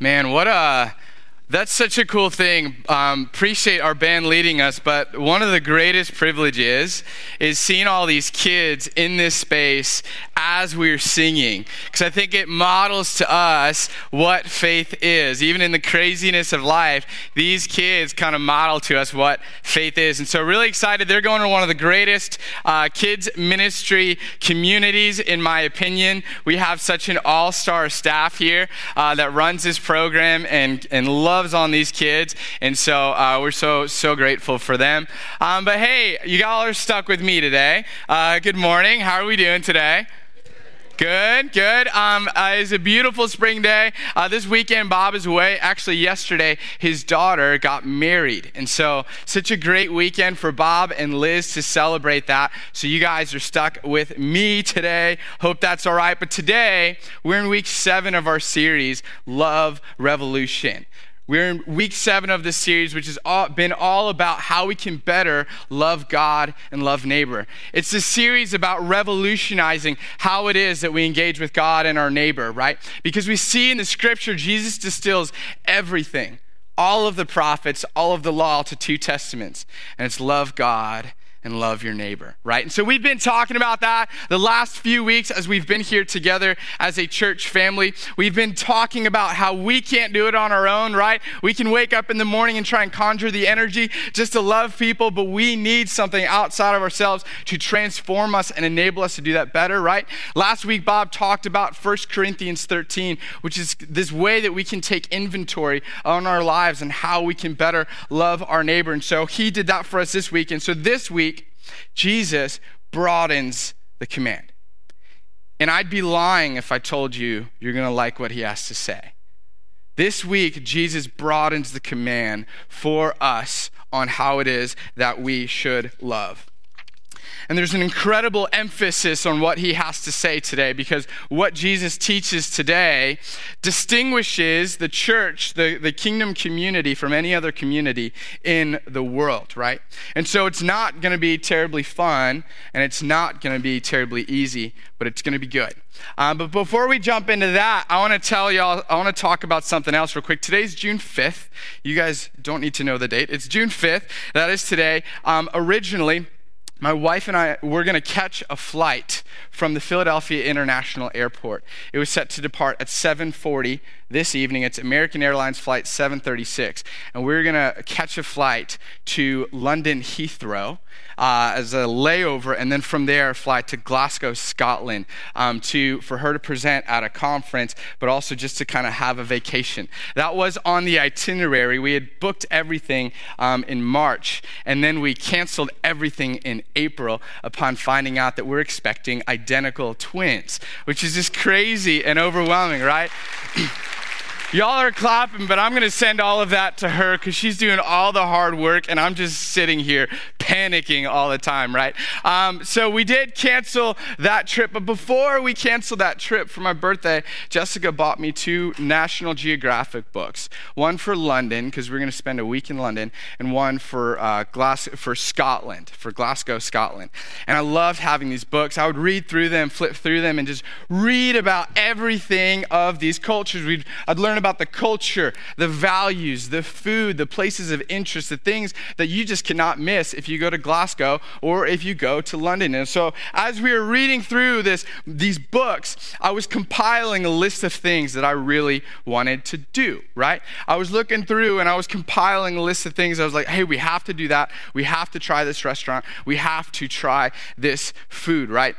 Man, what a that's such a cool thing. Um, appreciate our band leading us, but one of the greatest privileges is seeing all these kids in this space as we're singing. Because I think it models to us what faith is. Even in the craziness of life, these kids kind of model to us what faith is. And so, really excited. They're going to one of the greatest uh, kids' ministry communities, in my opinion. We have such an all star staff here uh, that runs this program and, and loves on these kids, and so uh, we're so so grateful for them. Um, but hey, you all are stuck with me today. Uh, good morning. How are we doing today? Good, good. Um, uh, it's a beautiful spring day. Uh, this weekend, Bob is away. Actually, yesterday, his daughter got married. And so, such a great weekend for Bob and Liz to celebrate that. So, you guys are stuck with me today. Hope that's all right. But today, we're in week seven of our series, Love Revolution. We're in week seven of this series, which has all, been all about how we can better love God and love neighbor. It's a series about revolutionizing how it is that we engage with God and our neighbor, right? Because we see in the scripture, Jesus distills everything, all of the prophets, all of the law to two testaments, and it's love God and love your neighbor, right? And so we've been talking about that the last few weeks as we've been here together as a church family. We've been talking about how we can't do it on our own, right? We can wake up in the morning and try and conjure the energy just to love people, but we need something outside of ourselves to transform us and enable us to do that better, right? Last week, Bob talked about 1 Corinthians 13, which is this way that we can take inventory on our lives and how we can better love our neighbor. And so he did that for us this week. And so this week, Jesus broadens the command. And I'd be lying if I told you you're going to like what he has to say. This week, Jesus broadens the command for us on how it is that we should love. And there's an incredible emphasis on what he has to say today because what Jesus teaches today distinguishes the church, the, the kingdom community, from any other community in the world, right? And so it's not going to be terribly fun and it's not going to be terribly easy, but it's going to be good. Um, but before we jump into that, I want to tell y'all, I want to talk about something else real quick. Today's June 5th. You guys don't need to know the date. It's June 5th. That is today. Um, originally, my wife and I were going to catch a flight from the Philadelphia International Airport. It was set to depart at 7:40 this evening. It's American Airlines flight 736, and we are going to catch a flight to London Heathrow uh, as a layover, and then from there fly to Glasgow, Scotland, um, to for her to present at a conference, but also just to kind of have a vacation. That was on the itinerary. We had booked everything um, in March, and then we canceled everything in April upon finding out that we're expecting identical twins, which is just crazy and overwhelming, right? Y'all are clapping, but I'm going to send all of that to her because she's doing all the hard work and I'm just sitting here panicking all the time, right? Um, so we did cancel that trip, but before we canceled that trip for my birthday, Jessica bought me two National Geographic books one for London, because we're going to spend a week in London, and one for, uh, Glas- for Scotland, for Glasgow, Scotland. And I loved having these books. I would read through them, flip through them, and just read about everything of these cultures. We'd, I'd learn about the culture, the values, the food, the places of interest, the things that you just cannot miss if you go to Glasgow or if you go to London. And so as we were reading through this, these books, I was compiling a list of things that I really wanted to do, right? I was looking through and I was compiling a list of things. I was like, hey, we have to do that. We have to try this restaurant. We have to try this food, right?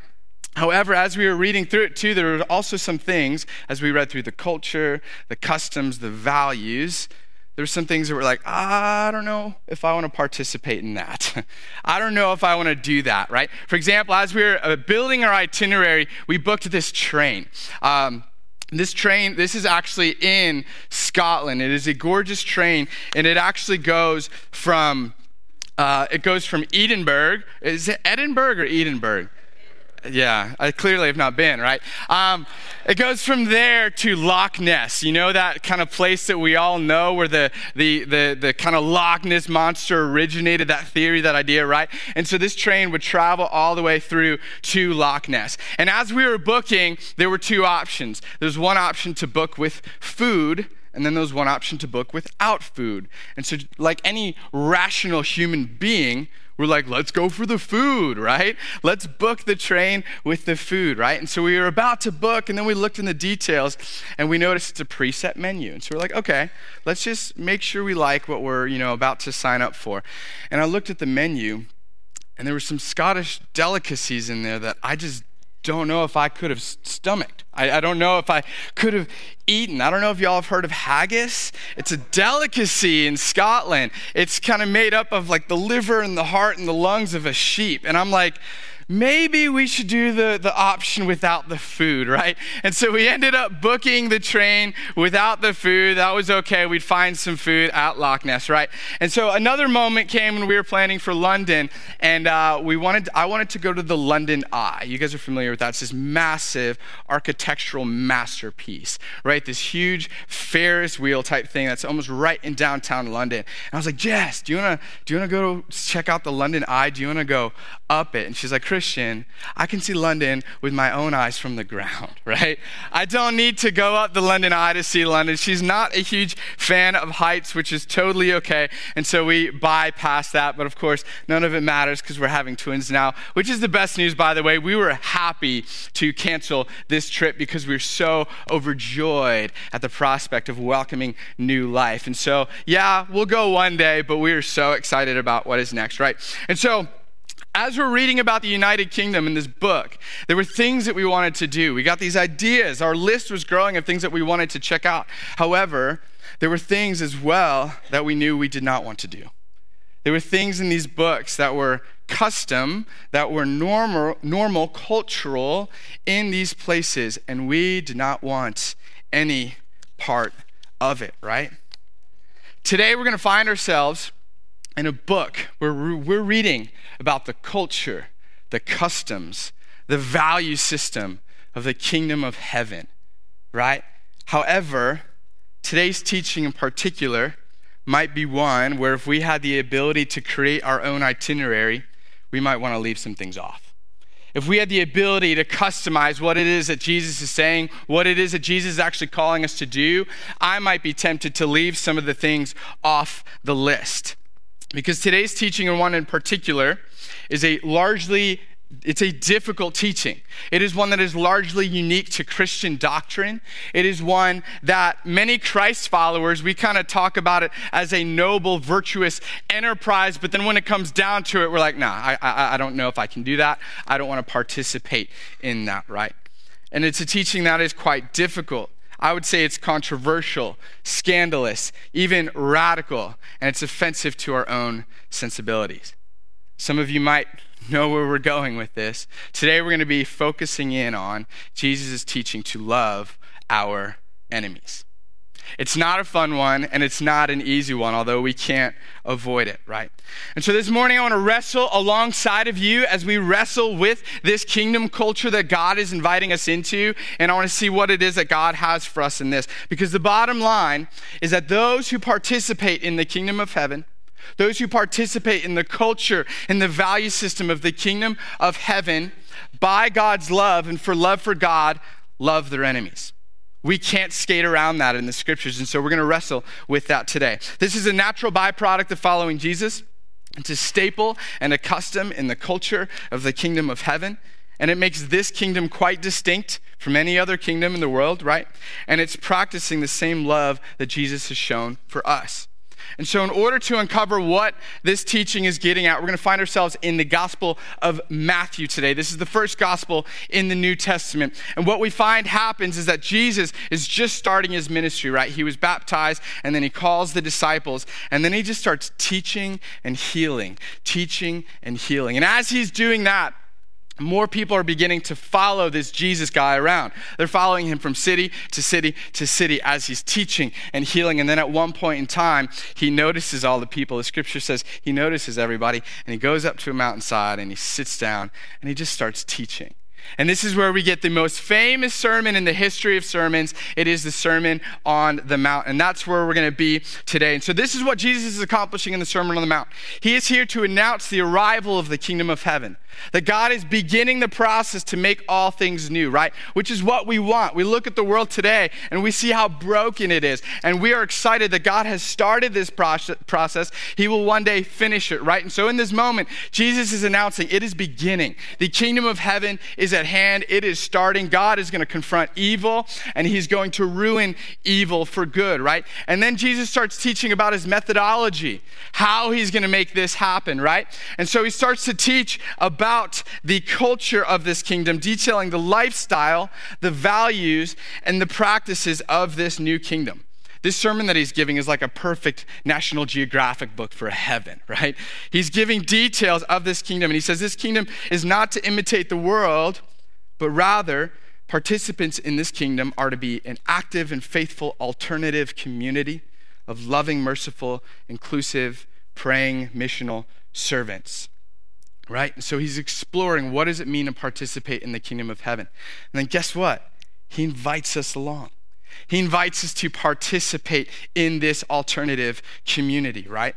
However, as we were reading through it too, there were also some things, as we read through the culture, the customs, the values, there were some things that were like, I don't know if I want to participate in that. I don't know if I want to do that, right? For example, as we were uh, building our itinerary, we booked this train. Um, this train, this is actually in Scotland. It is a gorgeous train, and it actually goes from, uh, it goes from Edinburgh. Is it Edinburgh or Edinburgh? Yeah, I clearly have not been, right? Um, it goes from there to Loch Ness. You know that kind of place that we all know where the, the, the, the kind of Loch Ness monster originated, that theory, that idea, right? And so this train would travel all the way through to Loch Ness. And as we were booking, there were two options. There's one option to book with food and then there was one option to book without food. And so, like any rational human being, we're like, let's go for the food, right? Let's book the train with the food, right? And so we were about to book, and then we looked in the details, and we noticed it's a preset menu. And so we're like, okay, let's just make sure we like what we're, you know, about to sign up for. And I looked at the menu, and there were some Scottish delicacies in there that I just don't know if I could have stomached. I, I, don't know if I could have eaten. I don't know if y'all have heard of haggis. It's a delicacy in Scotland. It's kind of made up of like the liver and the heart and the lungs of a sheep. And I'm like, maybe we should do the, the option without the food, right? And so we ended up booking the train without the food. That was okay. We'd find some food at Loch Ness, right? And so another moment came when we were planning for London, and uh, we wanted I wanted to go to the London Eye. You guys are familiar with that. It's this massive architectural masterpiece, right? This huge Ferris wheel type thing that's almost right in downtown London. And I was like, Jess, do you wanna do you wanna go check out the London Eye? Do you wanna go up it? And she's like, Chris, Christian, I can see London with my own eyes from the ground, right? I don't need to go up the London Eye to see London. She's not a huge fan of heights, which is totally okay. And so we bypass that. But of course, none of it matters because we're having twins now, which is the best news, by the way. We were happy to cancel this trip because we were so overjoyed at the prospect of welcoming new life. And so, yeah, we'll go one day, but we are so excited about what is next, right? And so, as we're reading about the United Kingdom in this book, there were things that we wanted to do. We got these ideas. Our list was growing of things that we wanted to check out. However, there were things as well that we knew we did not want to do. There were things in these books that were custom, that were normal, normal cultural in these places, and we did not want any part of it, right? Today we're going to find ourselves in a book where we're reading about the culture, the customs, the value system of the kingdom of heaven, right? However, today's teaching in particular might be one where if we had the ability to create our own itinerary, we might want to leave some things off. If we had the ability to customize what it is that Jesus is saying, what it is that Jesus is actually calling us to do, I might be tempted to leave some of the things off the list. Because today's teaching, and one in particular, is a largely it's a difficult teaching. It is one that is largely unique to Christian doctrine. It is one that many Christ followers, we kind of talk about it as a noble, virtuous enterprise, but then when it comes down to it, we're like, nah, I, I, I don't know if I can do that. I don't want to participate in that, right? And it's a teaching that is quite difficult. I would say it's controversial, scandalous, even radical, and it's offensive to our own sensibilities. Some of you might know where we're going with this. Today we're going to be focusing in on Jesus' teaching to love our enemies. It's not a fun one and it's not an easy one, although we can't avoid it, right? And so this morning I want to wrestle alongside of you as we wrestle with this kingdom culture that God is inviting us into. And I want to see what it is that God has for us in this. Because the bottom line is that those who participate in the kingdom of heaven, those who participate in the culture and the value system of the kingdom of heaven, by God's love and for love for God, love their enemies. We can't skate around that in the scriptures, and so we're going to wrestle with that today. This is a natural byproduct of following Jesus. It's a staple and a custom in the culture of the kingdom of heaven. And it makes this kingdom quite distinct from any other kingdom in the world, right? And it's practicing the same love that Jesus has shown for us. And so, in order to uncover what this teaching is getting at, we're going to find ourselves in the Gospel of Matthew today. This is the first gospel in the New Testament. And what we find happens is that Jesus is just starting his ministry, right? He was baptized, and then he calls the disciples, and then he just starts teaching and healing, teaching and healing. And as he's doing that, more people are beginning to follow this Jesus guy around. They're following him from city to city to city as he's teaching and healing. And then at one point in time, he notices all the people. The scripture says he notices everybody and he goes up to a mountainside and he sits down and he just starts teaching. And this is where we get the most famous sermon in the history of sermons. It is the Sermon on the Mount. And that's where we're going to be today. And so, this is what Jesus is accomplishing in the Sermon on the Mount. He is here to announce the arrival of the kingdom of heaven That God is beginning the process to make all things new, right? Which is what we want. We look at the world today and we see how broken it is. And we are excited that God has started this process. He will one day finish it, right? And so in this moment, Jesus is announcing it is beginning. The kingdom of heaven is at hand, it is starting. God is going to confront evil and he's going to ruin evil for good, right? And then Jesus starts teaching about his methodology, how he's going to make this happen, right? And so he starts to teach about about the culture of this kingdom, detailing the lifestyle, the values, and the practices of this new kingdom. This sermon that he's giving is like a perfect National Geographic book for heaven, right? He's giving details of this kingdom, and he says this kingdom is not to imitate the world, but rather, participants in this kingdom are to be an active and faithful alternative community of loving, merciful, inclusive, praying, missional servants right? And so he's exploring what does it mean to participate in the kingdom of heaven. And then guess what? He invites us along. He invites us to participate in this alternative community, right?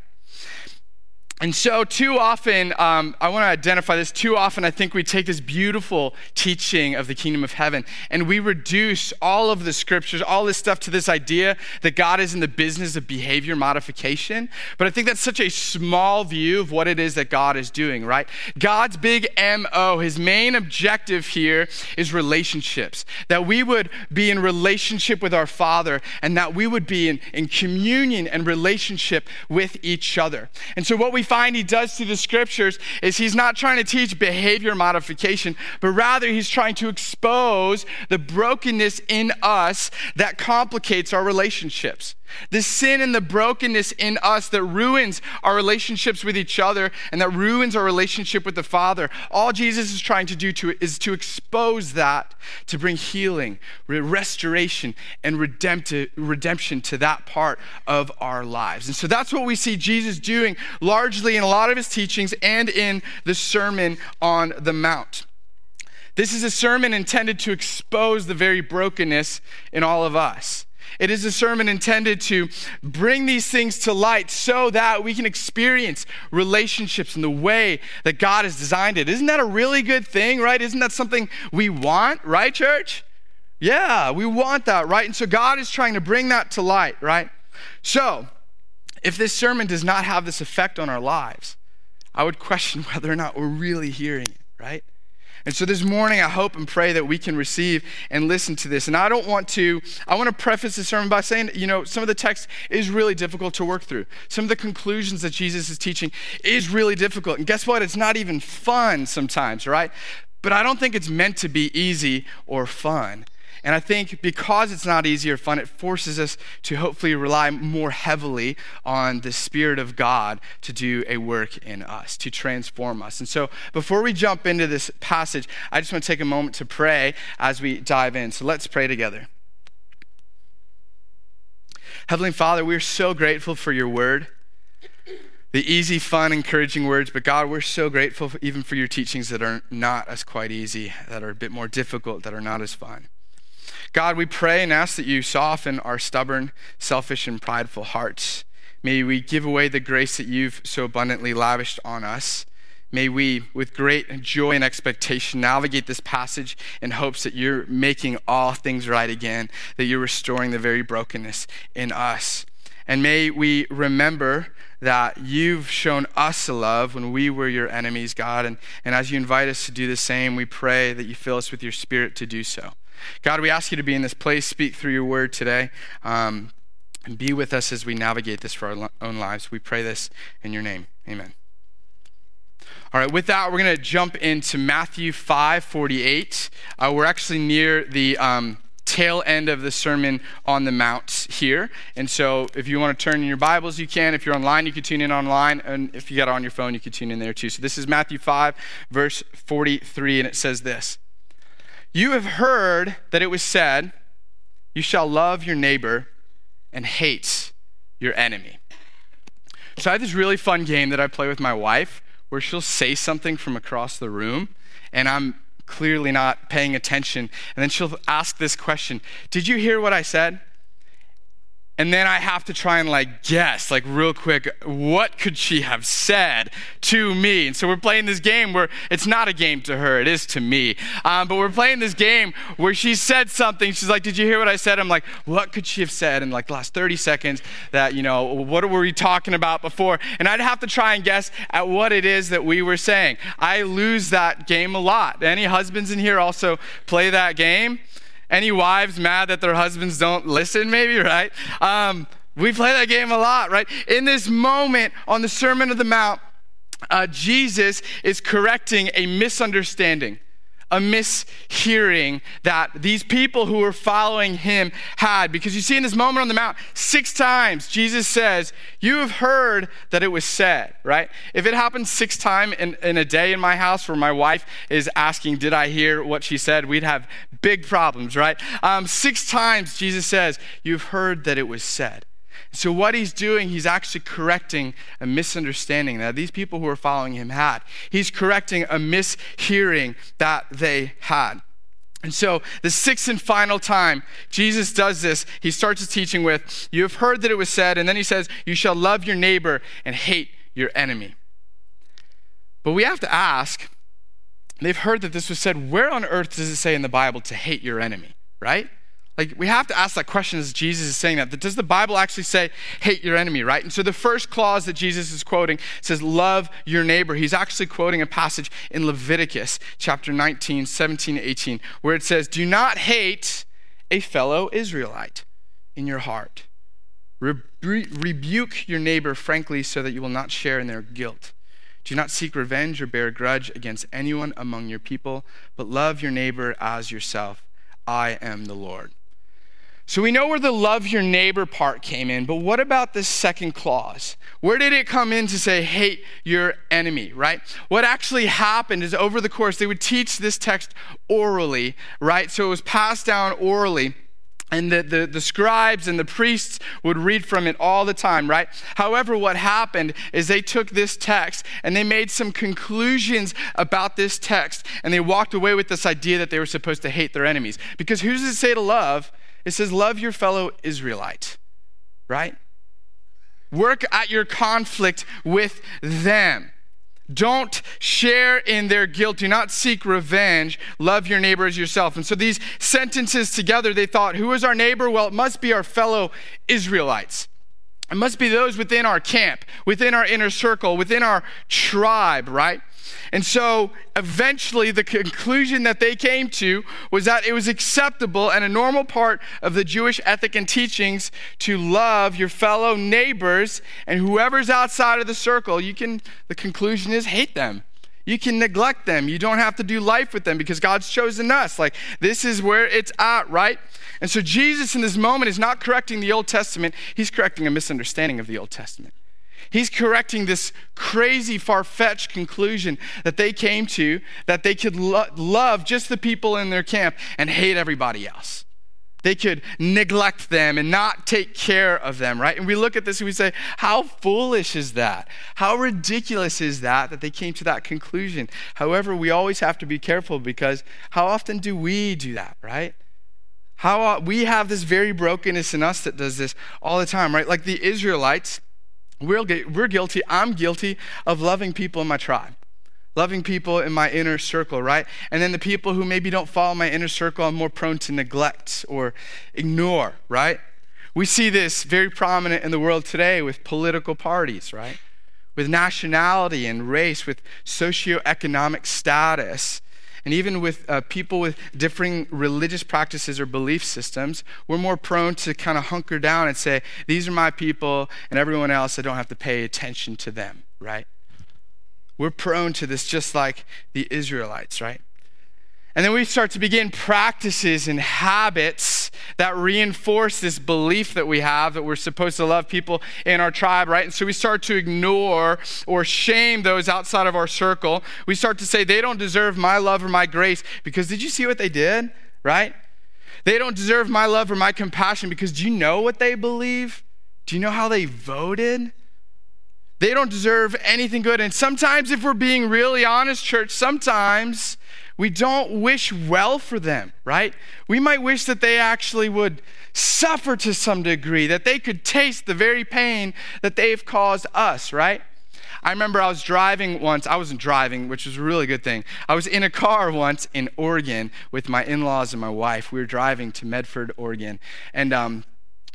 And so, too often, um, I want to identify this. Too often, I think we take this beautiful teaching of the kingdom of heaven and we reduce all of the scriptures, all this stuff to this idea that God is in the business of behavior modification. But I think that's such a small view of what it is that God is doing, right? God's big MO, his main objective here is relationships. That we would be in relationship with our Father and that we would be in, in communion and relationship with each other. And so, what we find he does through the scriptures is he's not trying to teach behavior modification, but rather he's trying to expose the brokenness in us that complicates our relationships. The sin and the brokenness in us that ruins our relationships with each other and that ruins our relationship with the Father. All Jesus is trying to do to, is to expose that, to bring healing, restoration, and redemption to that part of our lives. And so that's what we see Jesus doing largely in a lot of his teachings and in the Sermon on the Mount. This is a sermon intended to expose the very brokenness in all of us. It is a sermon intended to bring these things to light so that we can experience relationships in the way that God has designed it. Isn't that a really good thing, right? Isn't that something we want, right, church? Yeah, we want that, right? And so God is trying to bring that to light, right? So, if this sermon does not have this effect on our lives, I would question whether or not we're really hearing it, right? And so this morning, I hope and pray that we can receive and listen to this. And I don't want to, I want to preface this sermon by saying, you know, some of the text is really difficult to work through. Some of the conclusions that Jesus is teaching is really difficult. And guess what? It's not even fun sometimes, right? But I don't think it's meant to be easy or fun. And I think because it's not easy or fun, it forces us to hopefully rely more heavily on the Spirit of God to do a work in us, to transform us. And so before we jump into this passage, I just want to take a moment to pray as we dive in. So let's pray together. Heavenly Father, we're so grateful for your word the easy, fun, encouraging words. But God, we're so grateful for, even for your teachings that are not as quite easy, that are a bit more difficult, that are not as fun. God, we pray and ask that you soften our stubborn, selfish, and prideful hearts. May we give away the grace that you've so abundantly lavished on us. May we, with great joy and expectation, navigate this passage in hopes that you're making all things right again, that you're restoring the very brokenness in us. And may we remember that you've shown us love when we were your enemies, God. And, and as you invite us to do the same, we pray that you fill us with your spirit to do so. God, we ask you to be in this place, speak through your word today, um, and be with us as we navigate this for our own lives. We pray this in your name. Amen. All right, with that, we're going to jump into Matthew 5 48. Uh, we're actually near the. Um, tail end of the Sermon on the Mount here. And so if you want to turn in your Bibles, you can. If you're online, you can tune in online. And if you got it on your phone, you can tune in there too. So this is Matthew 5, verse 43, and it says this you have heard that it was said, You shall love your neighbor and hate your enemy. So I have this really fun game that I play with my wife where she'll say something from across the room, and I'm clearly not paying attention. And then she'll ask this question Did you hear what I said? And then I have to try and like guess, like real quick, what could she have said to me? And so we're playing this game where it's not a game to her, it is to me. Um, but we're playing this game where she said something. She's like, Did you hear what I said? I'm like, What could she have said in like the last 30 seconds that, you know, what were we talking about before? And I'd have to try and guess at what it is that we were saying. I lose that game a lot. Any husbands in here also play that game? Any wives mad that their husbands don't listen, maybe, right? Um, we play that game a lot, right? In this moment on the Sermon of the Mount, uh, Jesus is correcting a misunderstanding a mishearing that these people who were following him had. Because you see, in this moment on the Mount, six times Jesus says, You have heard that it was said, right? If it happens six times in, in a day in my house where my wife is asking, Did I hear what she said? We'd have big problems, right? Um, six times Jesus says, You've heard that it was said. So, what he's doing, he's actually correcting a misunderstanding that these people who are following him had. He's correcting a mishearing that they had. And so, the sixth and final time Jesus does this, he starts his teaching with, You have heard that it was said, and then he says, You shall love your neighbor and hate your enemy. But we have to ask, they've heard that this was said, where on earth does it say in the Bible to hate your enemy, right? Like, we have to ask that question as Jesus is saying that. Does the Bible actually say, hate your enemy, right? And so the first clause that Jesus is quoting says, love your neighbor. He's actually quoting a passage in Leviticus chapter 19, 17, 18, where it says, Do not hate a fellow Israelite in your heart. rebuke your neighbor frankly so that you will not share in their guilt. Do not seek revenge or bear a grudge against anyone among your people, but love your neighbor as yourself. I am the Lord. So we know where the love your neighbor part came in, but what about this second clause? Where did it come in to say hate your enemy, right? What actually happened is over the course, they would teach this text orally, right? So it was passed down orally. And the, the, the, scribes and the priests would read from it all the time, right? However, what happened is they took this text and they made some conclusions about this text and they walked away with this idea that they were supposed to hate their enemies. Because who does it say to love? It says, Love your fellow Israelite, right? Work at your conflict with them. Don't share in their guilt. Do not seek revenge. Love your neighbor as yourself. And so these sentences together, they thought, who is our neighbor? Well, it must be our fellow Israelites. It must be those within our camp, within our inner circle, within our tribe, right? And so eventually, the conclusion that they came to was that it was acceptable and a normal part of the Jewish ethic and teachings to love your fellow neighbors and whoever's outside of the circle. You can, the conclusion is hate them. You can neglect them. You don't have to do life with them because God's chosen us. Like, this is where it's at, right? And so, Jesus in this moment is not correcting the Old Testament, he's correcting a misunderstanding of the Old Testament. He's correcting this crazy, far fetched conclusion that they came to that they could lo- love just the people in their camp and hate everybody else. They could neglect them and not take care of them, right? And we look at this and we say, how foolish is that? How ridiculous is that that they came to that conclusion? However, we always have to be careful because how often do we do that, right? How we have this very brokenness in us that does this all the time, right? Like the Israelites, we're, we're guilty, I'm guilty of loving people in my tribe, loving people in my inner circle, right? And then the people who maybe don't follow my inner circle, I'm more prone to neglect or ignore, right? We see this very prominent in the world today with political parties, right? With nationality and race, with socioeconomic status. And even with uh, people with differing religious practices or belief systems, we're more prone to kind of hunker down and say, These are my people, and everyone else, I don't have to pay attention to them, right? We're prone to this just like the Israelites, right? And then we start to begin practices and habits that reinforce this belief that we have that we're supposed to love people in our tribe, right? And so we start to ignore or shame those outside of our circle. We start to say, they don't deserve my love or my grace because did you see what they did, right? They don't deserve my love or my compassion because do you know what they believe? Do you know how they voted? They don't deserve anything good. And sometimes, if we're being really honest, church, sometimes we don't wish well for them, right? We might wish that they actually would suffer to some degree, that they could taste the very pain that they've caused us, right? I remember I was driving once. I wasn't driving, which was a really good thing. I was in a car once in Oregon with my in laws and my wife. We were driving to Medford, Oregon. And um,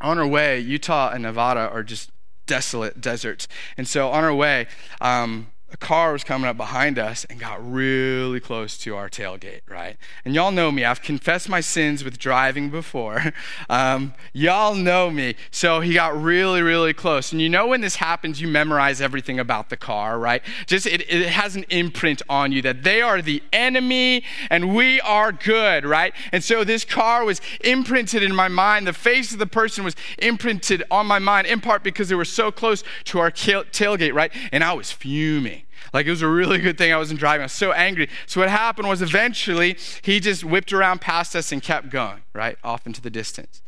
on our way, Utah and Nevada are just desolate deserts. And so on our way, um, a car was coming up behind us and got really close to our tailgate, right? And y'all know me. I've confessed my sins with driving before. Um, y'all know me. So he got really, really close. And you know when this happens, you memorize everything about the car, right? Just it, it has an imprint on you that they are the enemy and we are good, right? And so this car was imprinted in my mind. The face of the person was imprinted on my mind, in part because they were so close to our tailgate, right? And I was fuming. Like it was a really good thing I wasn't driving. I was so angry. So what happened was eventually he just whipped around past us and kept going, right? Off into the distance.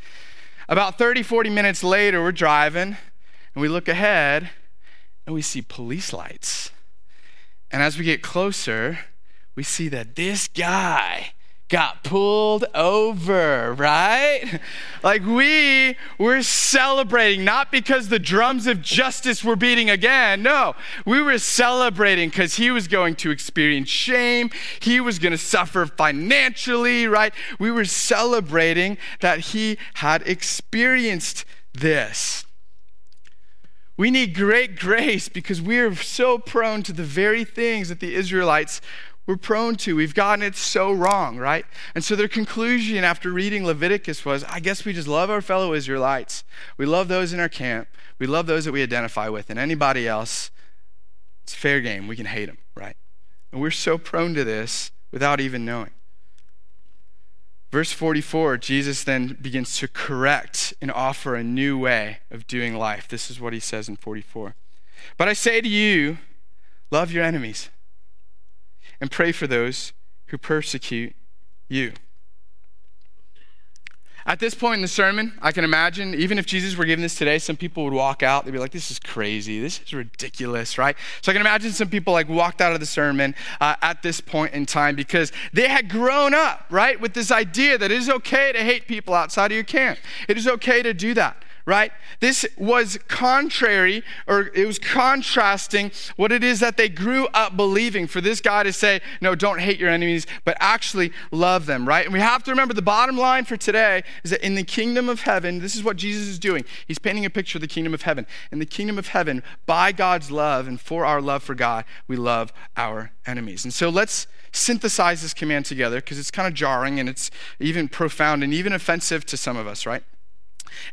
About 30, 40 minutes later, we're driving and we look ahead and we see police lights. And as we get closer, we see that this guy got pulled over, right? Like we were celebrating, not because the drums of justice were beating again. No, we were celebrating because he was going to experience shame. He was going to suffer financially, right? We were celebrating that he had experienced this. We need great grace because we are so prone to the very things that the Israelites we're prone to. We've gotten it so wrong, right? And so their conclusion after reading Leviticus was I guess we just love our fellow Israelites. We love those in our camp. We love those that we identify with. And anybody else, it's fair game. We can hate them, right? And we're so prone to this without even knowing. Verse 44, Jesus then begins to correct and offer a new way of doing life. This is what he says in 44. But I say to you, love your enemies and pray for those who persecute you. At this point in the sermon, I can imagine, even if Jesus were giving this today, some people would walk out. They'd be like, this is crazy. This is ridiculous, right? So I can imagine some people like walked out of the sermon uh, at this point in time because they had grown up, right, with this idea that it is okay to hate people outside of your camp. It is okay to do that right? This was contrary, or it was contrasting what it is that they grew up believing. For this guy to say, no, don't hate your enemies, but actually love them, right? And we have to remember the bottom line for today is that in the kingdom of heaven, this is what Jesus is doing. He's painting a picture of the kingdom of heaven. In the kingdom of heaven, by God's love and for our love for God, we love our enemies. And so let's synthesize this command together because it's kind of jarring and it's even profound and even offensive to some of us, right?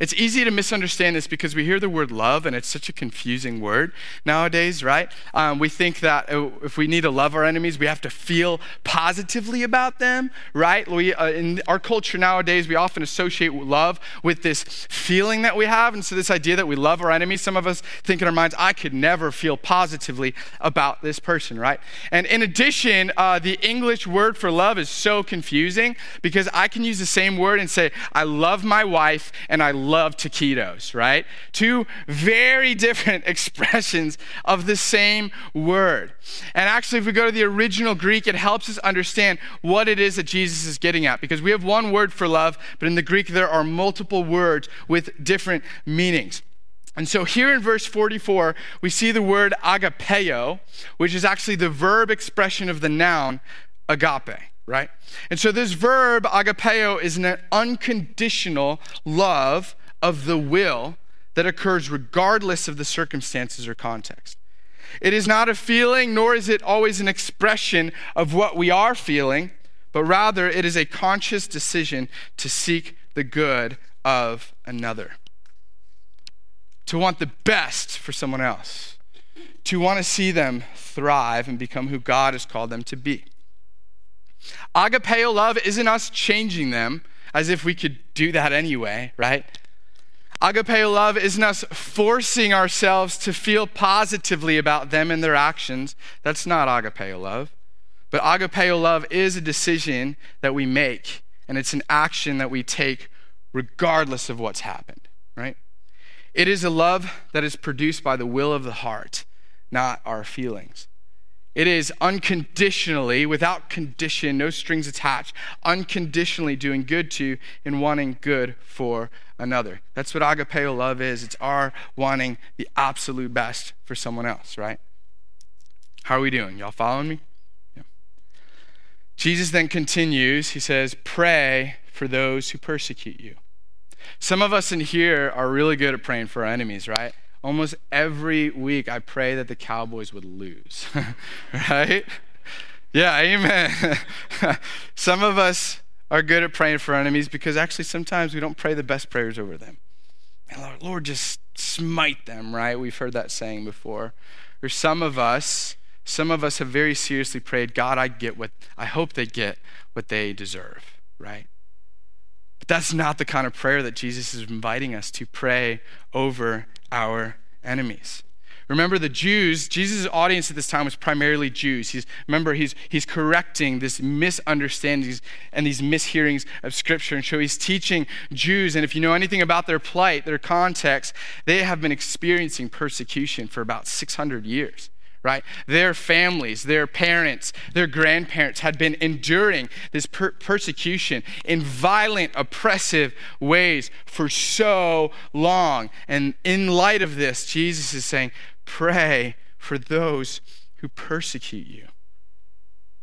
It's easy to misunderstand this because we hear the word love and it's such a confusing word nowadays, right? Um, we think that uh, if we need to love our enemies, we have to feel positively about them, right? We, uh, in our culture nowadays, we often associate love with this feeling that we have. And so, this idea that we love our enemies, some of us think in our minds, I could never feel positively about this person, right? And in addition, uh, the English word for love is so confusing because I can use the same word and say, I love my wife and I love taquitos, right? Two very different expressions of the same word. And actually, if we go to the original Greek, it helps us understand what it is that Jesus is getting at because we have one word for love, but in the Greek, there are multiple words with different meanings. And so here in verse 44, we see the word agapeo, which is actually the verb expression of the noun agape right? And so this verb, agapeo, is an unconditional love of the will that occurs regardless of the circumstances or context. It is not a feeling, nor is it always an expression of what we are feeling, but rather it is a conscious decision to seek the good of another. To want the best for someone else. To want to see them thrive and become who God has called them to be. Agapeo love isn't us changing them as if we could do that anyway, right? Agapeo love isn't us forcing ourselves to feel positively about them and their actions. That's not agapeo love. But agapeo love is a decision that we make, and it's an action that we take regardless of what's happened, right? It is a love that is produced by the will of the heart, not our feelings. It is unconditionally, without condition, no strings attached, unconditionally doing good to and wanting good for another. That's what agapeo love is. It's our wanting the absolute best for someone else, right? How are we doing? Y'all following me? Yeah. Jesus then continues. He says, Pray for those who persecute you. Some of us in here are really good at praying for our enemies, right? Almost every week, I pray that the Cowboys would lose, right? Yeah, amen. Some of us are good at praying for enemies because actually sometimes we don't pray the best prayers over them. And Lord, Lord, just smite them, right? We've heard that saying before. Or some of us, some of us have very seriously prayed, God, I get what I hope they get what they deserve, right? But that's not the kind of prayer that Jesus is inviting us to pray over our enemies. Remember the Jews, Jesus' audience at this time was primarily Jews. He's, remember, he's, he's correcting this misunderstandings and these mishearings of Scripture. And so he's teaching Jews. And if you know anything about their plight, their context, they have been experiencing persecution for about 600 years right? Their families, their parents, their grandparents had been enduring this per- persecution in violent, oppressive ways for so long. And in light of this, Jesus is saying, pray for those who persecute you.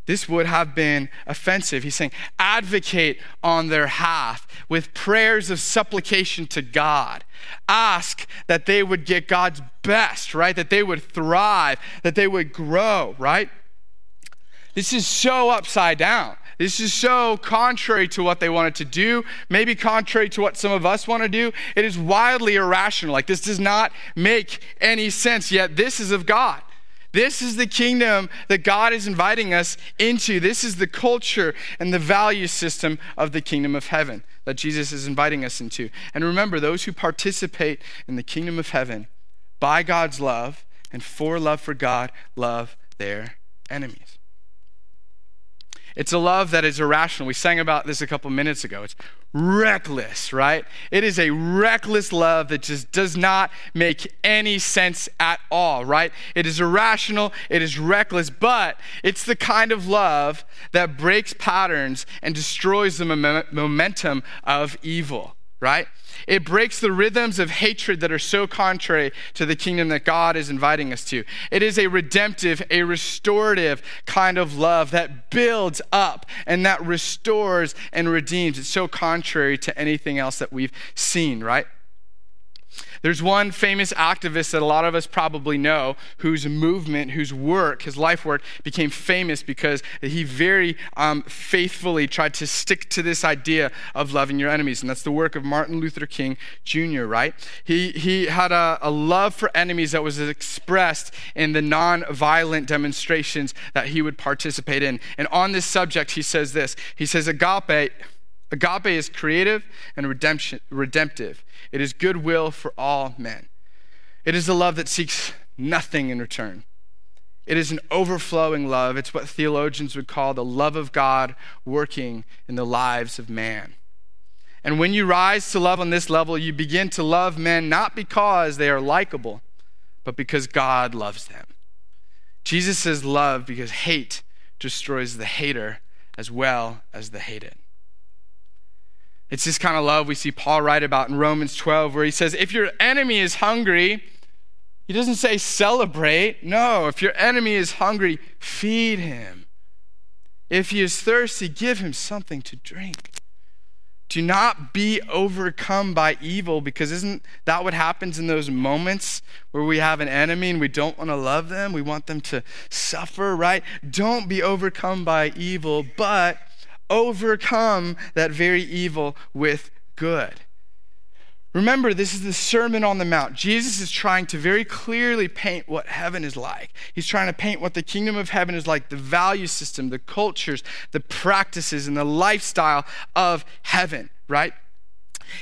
This would have been offensive. He's saying, advocate on their behalf with prayers of supplication to God. Ask that they would get God's best, right? That they would thrive, that they would grow, right? This is so upside down. This is so contrary to what they wanted to do, maybe contrary to what some of us want to do. It is wildly irrational. Like, this does not make any sense, yet, this is of God. This is the kingdom that God is inviting us into. This is the culture and the value system of the kingdom of heaven that Jesus is inviting us into. And remember, those who participate in the kingdom of heaven by God's love and for love for God love their enemies. It's a love that is irrational. We sang about this a couple minutes ago. It's reckless, right? It is a reckless love that just does not make any sense at all, right? It is irrational, it is reckless, but it's the kind of love that breaks patterns and destroys the momentum of evil, right? It breaks the rhythms of hatred that are so contrary to the kingdom that God is inviting us to. It is a redemptive, a restorative kind of love that builds up and that restores and redeems. It's so contrary to anything else that we've seen, right? There's one famous activist that a lot of us probably know whose movement, whose work, his life work became famous because he very um, faithfully tried to stick to this idea of loving your enemies. And that's the work of Martin Luther King Jr., right? He, he had a, a love for enemies that was expressed in the non-violent demonstrations that he would participate in. And on this subject, he says this. He says, agape Agape is creative and redemptive. It is goodwill for all men. It is a love that seeks nothing in return. It is an overflowing love. It's what theologians would call the love of God working in the lives of man. And when you rise to love on this level, you begin to love men not because they are likable, but because God loves them. Jesus says love because hate destroys the hater as well as the hated. It's this kind of love we see Paul write about in Romans 12, where he says, If your enemy is hungry, he doesn't say celebrate. No, if your enemy is hungry, feed him. If he is thirsty, give him something to drink. Do not be overcome by evil, because isn't that what happens in those moments where we have an enemy and we don't want to love them? We want them to suffer, right? Don't be overcome by evil, but overcome that very evil with good. Remember, this is the Sermon on the Mount. Jesus is trying to very clearly paint what heaven is like. He's trying to paint what the kingdom of heaven is like the value system, the cultures, the practices, and the lifestyle of heaven, right?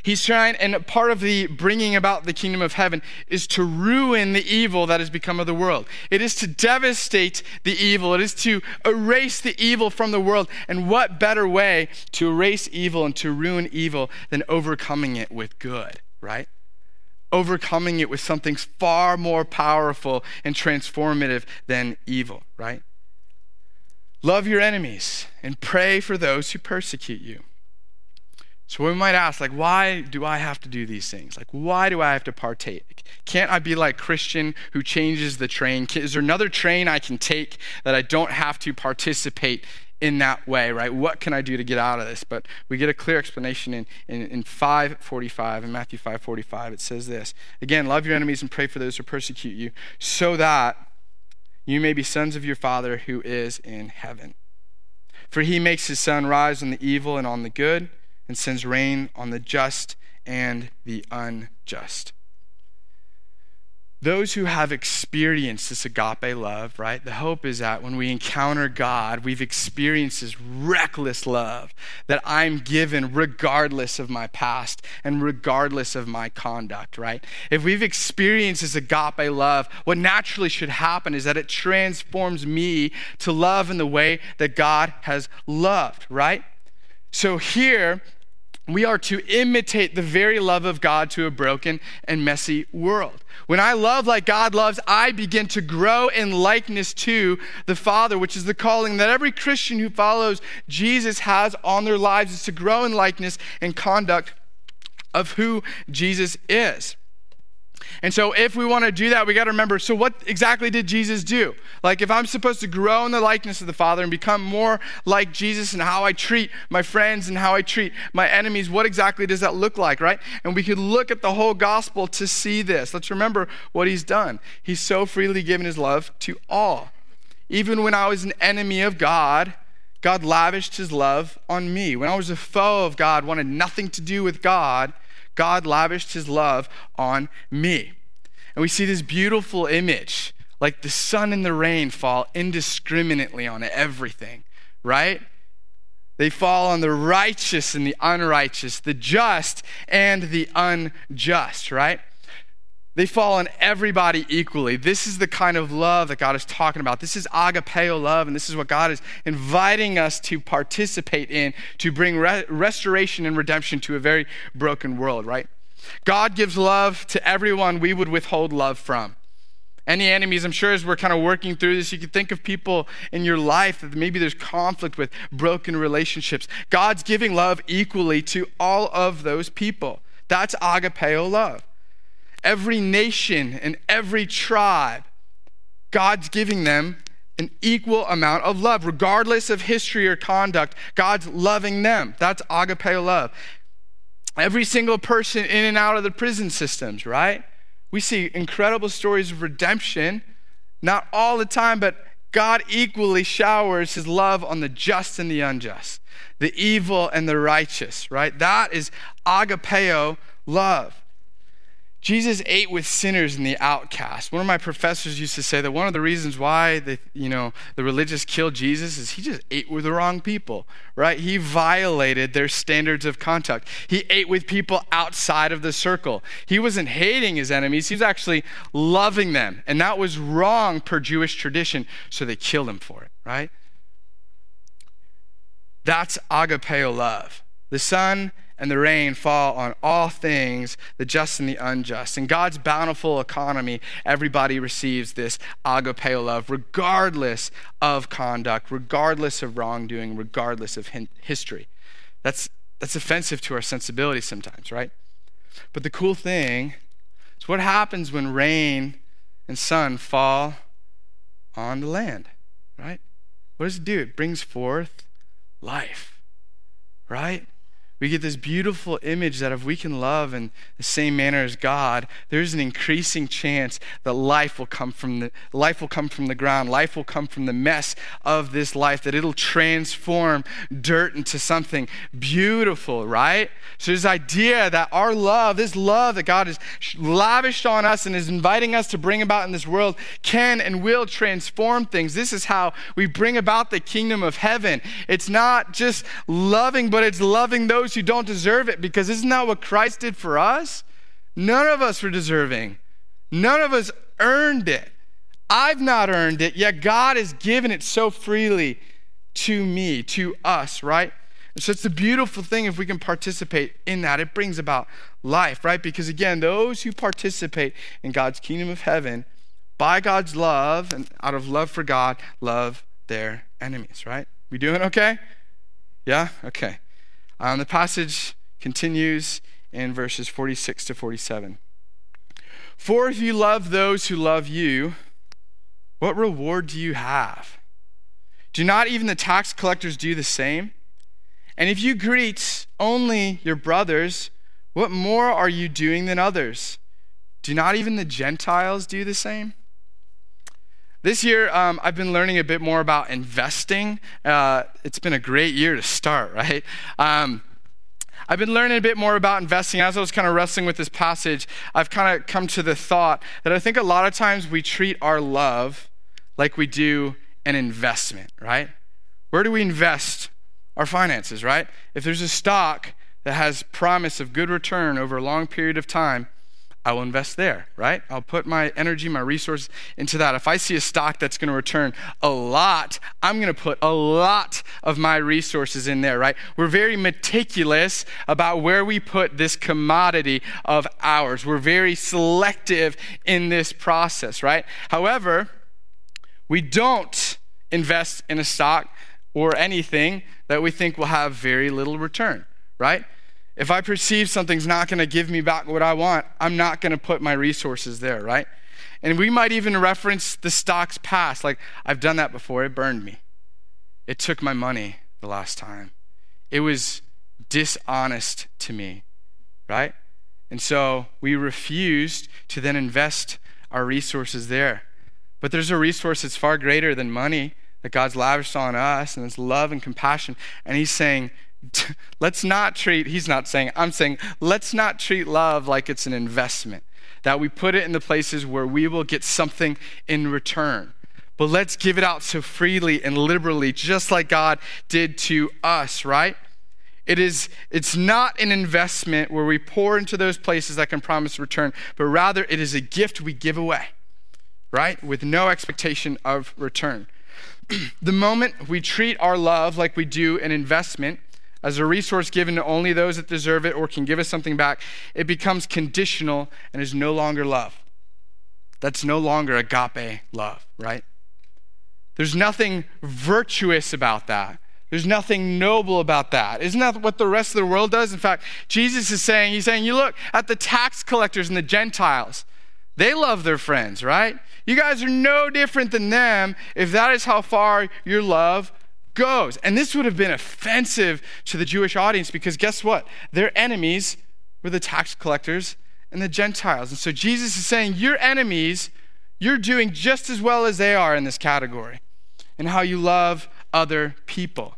He's trying, and part of the bringing about the kingdom of heaven is to ruin the evil that has become of the world. It is to devastate the evil. It is to erase the evil from the world. And what better way to erase evil and to ruin evil than overcoming it with good, right? Overcoming it with something far more powerful and transformative than evil, right? Love your enemies and pray for those who persecute you. So we might ask, like, why do I have to do these things? Like, why do I have to partake? Can't I be like Christian who changes the train? Is there another train I can take that I don't have to participate in that way, right? What can I do to get out of this? But we get a clear explanation in, in, in 545, in Matthew 545. It says this Again, love your enemies and pray for those who persecute you, so that you may be sons of your Father who is in heaven. For he makes his sun rise on the evil and on the good and sends rain on the just and the unjust. Those who have experienced this agape love, right? The hope is that when we encounter God, we've experienced this reckless love that I'm given regardless of my past and regardless of my conduct, right? If we've experienced this agape love, what naturally should happen is that it transforms me to love in the way that God has loved, right? So here, we are to imitate the very love of God to a broken and messy world. When I love like God loves, I begin to grow in likeness to the Father, which is the calling that every Christian who follows Jesus has on their lives is to grow in likeness and conduct of who Jesus is. And so, if we want to do that, we got to remember so, what exactly did Jesus do? Like, if I'm supposed to grow in the likeness of the Father and become more like Jesus and how I treat my friends and how I treat my enemies, what exactly does that look like, right? And we could look at the whole gospel to see this. Let's remember what he's done. He's so freely given his love to all. Even when I was an enemy of God, God lavished his love on me. When I was a foe of God, wanted nothing to do with God, God lavished his love on me. And we see this beautiful image, like the sun and the rain fall indiscriminately on everything, right? They fall on the righteous and the unrighteous, the just and the unjust, right? They fall on everybody equally. This is the kind of love that God is talking about. This is agapeo love, and this is what God is inviting us to participate in to bring re- restoration and redemption to a very broken world, right? God gives love to everyone we would withhold love from. Any enemies, I'm sure as we're kind of working through this, you can think of people in your life that maybe there's conflict with broken relationships. God's giving love equally to all of those people. That's agapeo love every nation and every tribe, God's giving them an equal amount of love, regardless of history or conduct. God's loving them. That's agape love. Every single person in and out of the prison systems, right? We see incredible stories of redemption, not all the time, but God equally showers his love on the just and the unjust, the evil and the righteous, right? That is agapeo love. Jesus ate with sinners and the outcast. One of my professors used to say that one of the reasons why the, you know, the religious killed Jesus is he just ate with the wrong people, right? He violated their standards of conduct. He ate with people outside of the circle. He wasn't hating his enemies, he was actually loving them. And that was wrong per Jewish tradition, so they killed him for it, right? That's agapeo love. The Sun and the rain fall on all things, the just and the unjust. In God's bountiful economy, everybody receives this agapeo love, regardless of conduct, regardless of wrongdoing, regardless of history. That's, that's offensive to our sensibilities sometimes, right? But the cool thing is what happens when rain and sun fall on the land, right? What does it do? It brings forth life, right? We get this beautiful image that if we can love in the same manner as God, there's an increasing chance that life will come from the life will come from the ground. Life will come from the mess of this life, that it'll transform dirt into something beautiful, right? So this idea that our love, this love that God has lavished on us and is inviting us to bring about in this world, can and will transform things. This is how we bring about the kingdom of heaven. It's not just loving, but it's loving those those who don't deserve it because isn't that what Christ did for us? None of us were deserving. None of us earned it. I've not earned it, yet God has given it so freely to me, to us, right? so it's a beautiful thing if we can participate in that. It brings about life, right? Because again, those who participate in God's kingdom of heaven by God's love and out of love for God, love their enemies, right? We doing okay? Yeah? Okay. Um, the passage continues in verses 46 to 47. For if you love those who love you, what reward do you have? Do not even the tax collectors do the same? And if you greet only your brothers, what more are you doing than others? Do not even the Gentiles do the same? This year, um, I've been learning a bit more about investing. Uh, it's been a great year to start, right? Um, I've been learning a bit more about investing. As I was kind of wrestling with this passage, I've kind of come to the thought that I think a lot of times we treat our love like we do an investment, right? Where do we invest our finances, right? If there's a stock that has promise of good return over a long period of time, I will invest there, right? I'll put my energy, my resources into that. If I see a stock that's going to return a lot, I'm going to put a lot of my resources in there, right? We're very meticulous about where we put this commodity of ours. We're very selective in this process, right? However, we don't invest in a stock or anything that we think will have very little return, right? If I perceive something's not going to give me back what I want, I'm not going to put my resources there, right? And we might even reference the stock's past. Like, I've done that before. It burned me. It took my money the last time. It was dishonest to me, right? And so we refused to then invest our resources there. But there's a resource that's far greater than money that God's lavished on us, and it's love and compassion. And He's saying, let's not treat, he's not saying, I'm saying, let's not treat love like it's an investment, that we put it in the places where we will get something in return. But let's give it out so freely and liberally, just like God did to us, right? It is, it's not an investment where we pour into those places that can promise return, but rather it is a gift we give away, right? With no expectation of return. the moment we treat our love like we do an investment, as a resource given to only those that deserve it or can give us something back, it becomes conditional and is no longer love. That's no longer agape love, right? There's nothing virtuous about that. There's nothing noble about that. Isn't that what the rest of the world does? In fact, Jesus is saying, He's saying, you look at the tax collectors and the Gentiles. They love their friends, right? You guys are no different than them if that is how far your love goes. And this would have been offensive to the Jewish audience because guess what? Their enemies were the tax collectors and the Gentiles. And so Jesus is saying, Your enemies, you're doing just as well as they are in this category and how you love other people.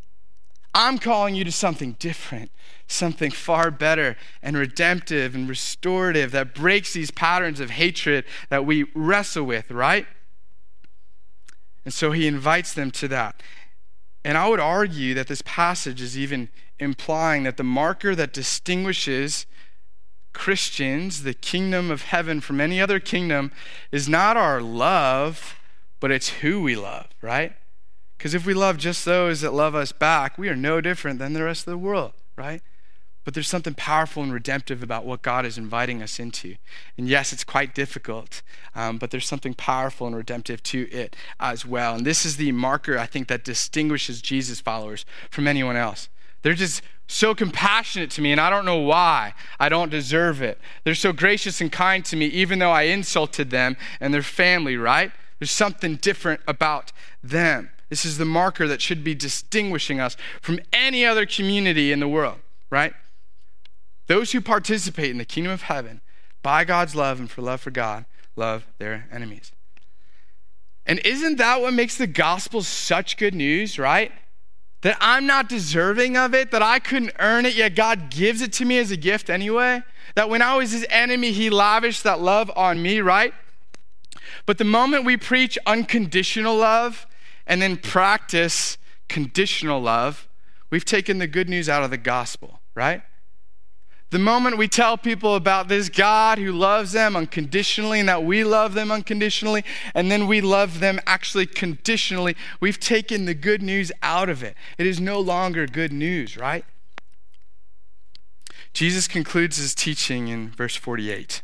I'm calling you to something different, something far better and redemptive and restorative that breaks these patterns of hatred that we wrestle with, right? And so he invites them to that. And I would argue that this passage is even implying that the marker that distinguishes Christians, the kingdom of heaven, from any other kingdom is not our love, but it's who we love, right? Because if we love just those that love us back, we are no different than the rest of the world, right? But there's something powerful and redemptive about what God is inviting us into. And yes, it's quite difficult, um, but there's something powerful and redemptive to it as well. And this is the marker, I think, that distinguishes Jesus followers from anyone else. They're just so compassionate to me, and I don't know why. I don't deserve it. They're so gracious and kind to me, even though I insulted them and their family, right? There's something different about them. This is the marker that should be distinguishing us from any other community in the world, right? Those who participate in the kingdom of heaven by God's love and for love for God love their enemies. And isn't that what makes the gospel such good news, right? That I'm not deserving of it, that I couldn't earn it, yet God gives it to me as a gift anyway? That when I was his enemy, he lavished that love on me, right? But the moment we preach unconditional love and then practice conditional love, we've taken the good news out of the gospel, right? The moment we tell people about this God who loves them unconditionally and that we love them unconditionally, and then we love them actually conditionally, we've taken the good news out of it. It is no longer good news, right? Jesus concludes his teaching in verse 48.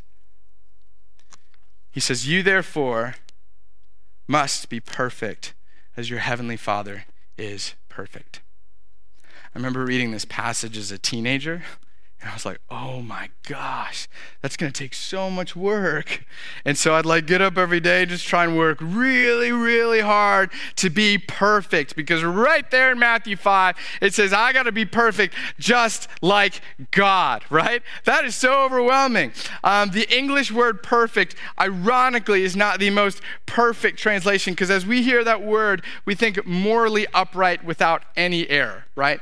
He says, You therefore must be perfect as your heavenly Father is perfect. I remember reading this passage as a teenager And I was like, oh my gosh, that's to take so much work. And so I'd like get up every day, just try and work really, really hard to be perfect. Because right there in Matthew 5, it says, I got to be perfect just like God, right? That is so overwhelming. Um, the English word perfect, ironically, is not the most perfect translation because as we hear that word, we think morally upright without any error, right?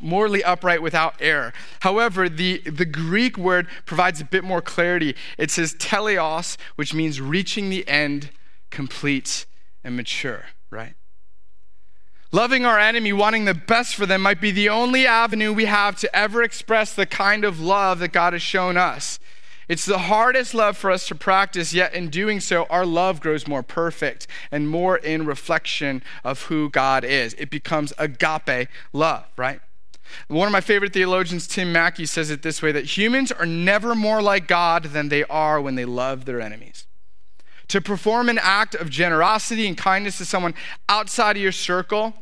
Morally upright without error. However, the, the Greek word provides a bit more clarity. It says teleos, which means reaching the end, complete, and mature, right? Loving our enemy, wanting the best for them, might be the only avenue we have to ever express the kind of love that God has shown us. It's the hardest love for us to practice, yet in doing so, our love grows more perfect and more in reflection of who God is. It becomes agape love, right? One of my favorite theologians, Tim Mackie, says it this way that humans are never more like God than they are when they love their enemies. To perform an act of generosity and kindness to someone outside of your circle,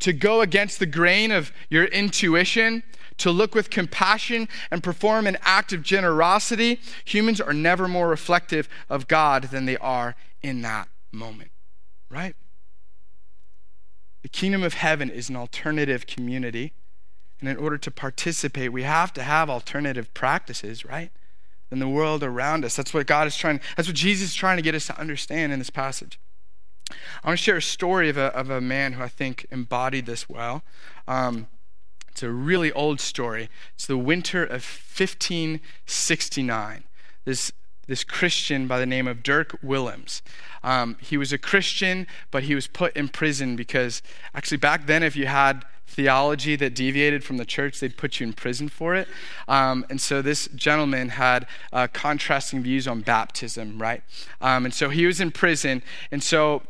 to go against the grain of your intuition, to look with compassion and perform an act of generosity, humans are never more reflective of God than they are in that moment, right? The kingdom of heaven is an alternative community and in order to participate, we have to have alternative practices, right? In the world around us. That's what God is trying, that's what Jesus is trying to get us to understand in this passage. I want to share a story of a, of a man who I think embodied this well. Um, it's a really old story. It's the winter of 1569. This, this Christian by the name of Dirk Willems. Um, he was a Christian, but he was put in prison because actually back then, if you had theology that deviated from the church, they'd put you in prison for it. Um, and so this gentleman had uh, contrasting views on baptism, right? Um, and so he was in prison. And so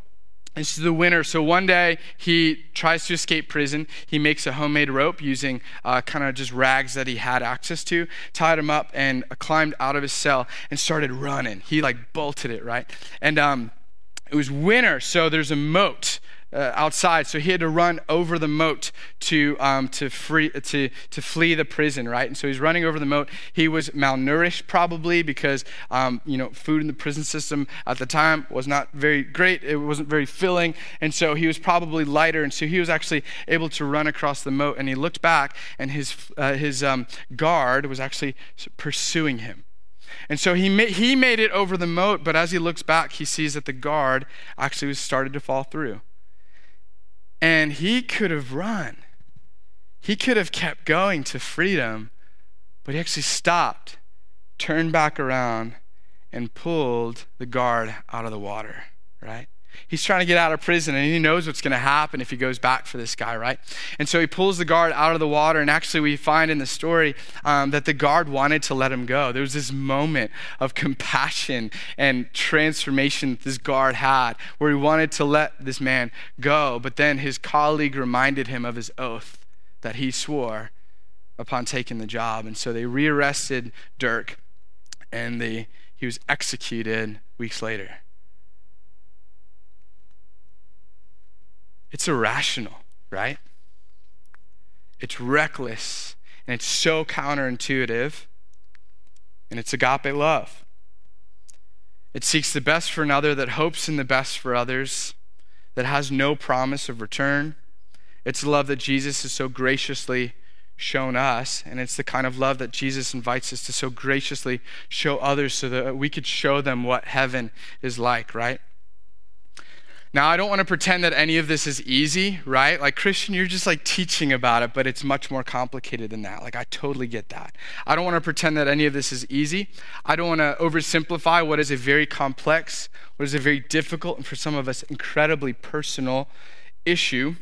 this is the winter. So one day he tries to escape prison. He makes a homemade rope using uh, kind of just rags that he had access to, tied him up, and uh, climbed out of his cell and started running. He like bolted it, right? And um, it was winter, so there's a moat uh, outside, so he had to run over the moat to um, to free to to flee the prison, right? And so he's running over the moat. He was malnourished probably because um, you know food in the prison system at the time was not very great. It wasn't very filling, and so he was probably lighter. And so he was actually able to run across the moat. And he looked back, and his uh, his um, guard was actually pursuing him. And so he, he made it over the moat, but as he looks back, he sees that the guard actually was started to fall through. And he could have run. He could have kept going to freedom, but he actually stopped, turned back around, and pulled the guard out of the water, right? He's trying to get out of prison and he knows what's going to happen if he goes back for this guy, right? And so he pulls the guard out of the water. And actually, we find in the story um, that the guard wanted to let him go. There was this moment of compassion and transformation that this guard had where he wanted to let this man go. But then his colleague reminded him of his oath that he swore upon taking the job. And so they rearrested Dirk and they, he was executed weeks later. It's irrational, right? It's reckless and it's so counterintuitive. And it's agape love. It seeks the best for another, that hopes in the best for others, that has no promise of return. It's the love that Jesus has so graciously shown us, and it's the kind of love that Jesus invites us to so graciously show others so that we could show them what heaven is like, right? Now, I don't want to pretend that any of this is easy, right? Like, Christian, you're just like teaching about it, but it's much more complicated than that. Like, I totally get that. I don't want to pretend that any of this is easy. I don't want to oversimplify what is a very complex, what is a very difficult, and for some of us, incredibly personal issue.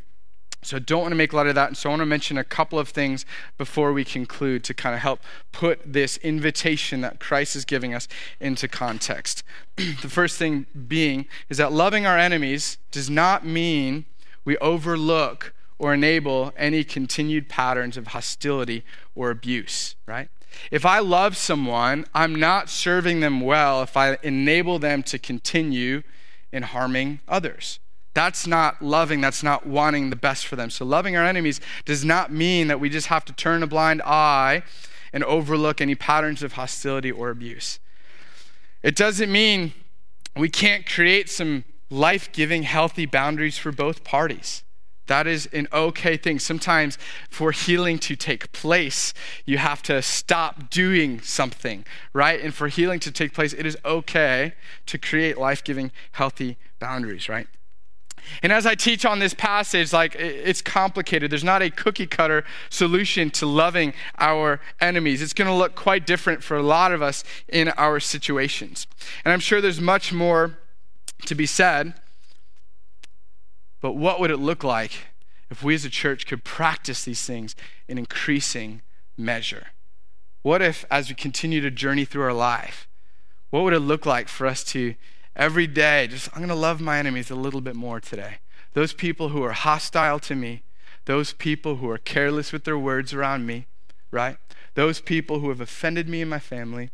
So I don't want to make a lot of that. And so I want to mention a couple of things before we conclude to kind of help put this invitation that Christ is giving us into context. the first thing being is that loving our enemies does not mean we overlook or enable any continued patterns of hostility or abuse, right? If I love someone, I'm not serving them well if I enable them to continue in harming others. That's not loving, that's not wanting the best for them. So, loving our enemies does not mean that we just have to turn a blind eye and overlook any patterns of hostility or abuse. It doesn't mean we can't create some life giving, healthy boundaries for both parties. That is an okay thing. Sometimes, for healing to take place, you have to stop doing something, right? And for healing to take place, it is okay to create life giving, healthy boundaries, right? And as I teach on this passage, like it's complicated. There's not a cookie cutter solution to loving our enemies. It's going to look quite different for a lot of us in our situations. And I'm sure there's much more to be said. But what would it look like if we as a church could practice these things in increasing measure? What if, as we continue to journey through our life, what would it look like for us to every day just, I'm going to love my enemies a little bit more today? Those people who are hostile to me, those people who are careless with their words around me, right? Those people who have offended me and my family.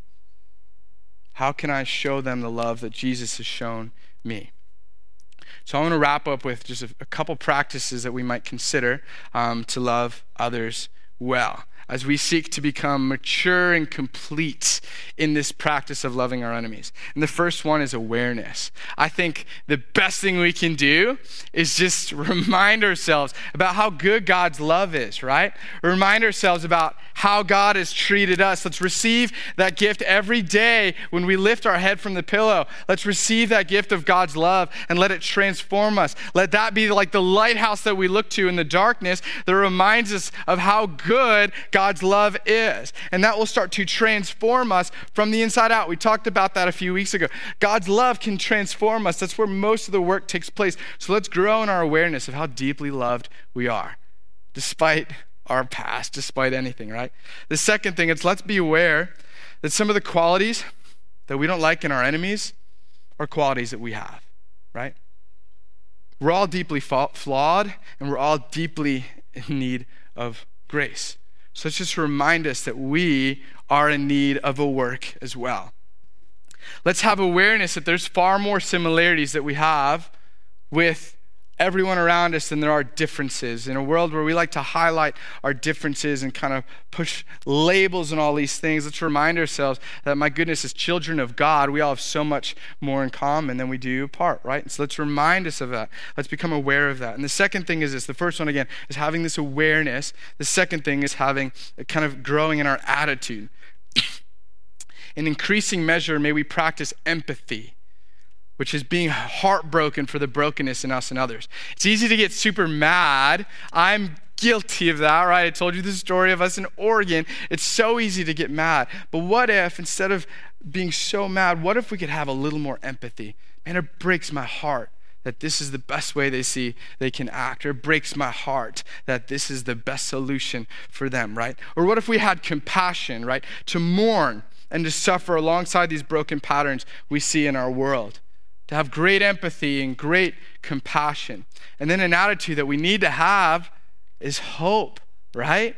How can I show them the love that Jesus has shown me? So I want to wrap up with just a, couple practices that we might consider um, to love others well as we seek to become mature and complete in this practice of loving our enemies. And the first one is awareness. I think the best thing we can do is just remind ourselves about how good God's love is, right? Remind ourselves about how God has treated us. Let's receive that gift every day when we lift our head from the pillow. Let's receive that gift of God's love and let it transform us. Let that be like the lighthouse that we look to in the darkness that reminds us of how good God's love is. And that will start to transform us from the inside out. We talked about that a few weeks ago. God's love can transform us. That's where most of the work takes place. So let's grow in our awareness of how deeply loved we are, despite our past, despite anything, right? The second thing is let's be aware that some of the qualities that we don't like in our enemies are qualities that we have, right? We're all deeply flawed and we're all deeply in need of grace. So let's just remind us that we are in need of a work as well. Let's have awareness that there's far more similarities that we have with everyone around us and there are differences. In a world where we like to highlight our differences and kind of push labels and all these things, let's remind ourselves that, my goodness, as children of God, we all have so much more in common than we do apart, right? And so let's remind us of that. Let's become aware of that. And the second thing is this the first one, again, is having this awareness. The second thing is having kind of growing in our attitude. in increasing measure, may we practice empathy which is being heartbroken for the brokenness in us and others. It's easy to get super mad. I'm guilty of that, right? I told you the story of us in Oregon. It's so easy to get mad. But what if, instead of being so mad, what if we could have a little more empathy? Man, it breaks my heart that this is the best way they see they can act, or it breaks my heart that this is the best solution for them, right? Or what if we had compassion, right? To mourn and to suffer alongside these broken patterns we see in our world to have great empathy and great compassion. And then an attitude that we need to have is hope, right?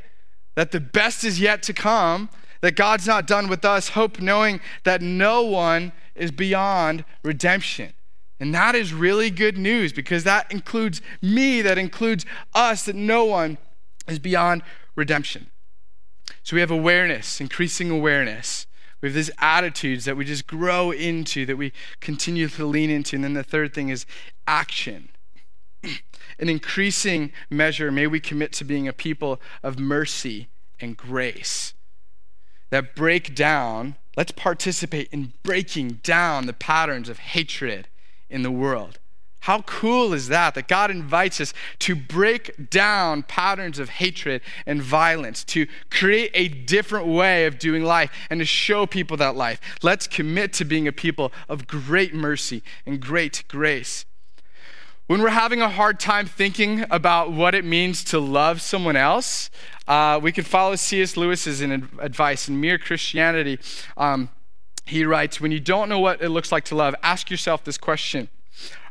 That the best is yet to come, that God's not done with us, hope knowing that no one is beyond redemption. And that is really good news because that includes me, that includes us, that no one is beyond redemption. So we have awareness, increasing awareness. We have these attitudes that we just grow into, that we continue to lean into. And then the third thing is action. In increasing measure, may we commit to being a people of mercy and grace that break down, let's participate in breaking down the patterns of hatred in the world. How cool is that? That God invites us to break down patterns of hatred and violence, to create a different way of doing life, and to show people that life. Let's commit to being a people of great mercy and great grace. When we're having a hard time thinking about what it means to love someone else, uh, we can follow C.S. Lewis's advice in Mere Christianity. Um, he writes, When you don't know what it looks like to love, ask yourself this question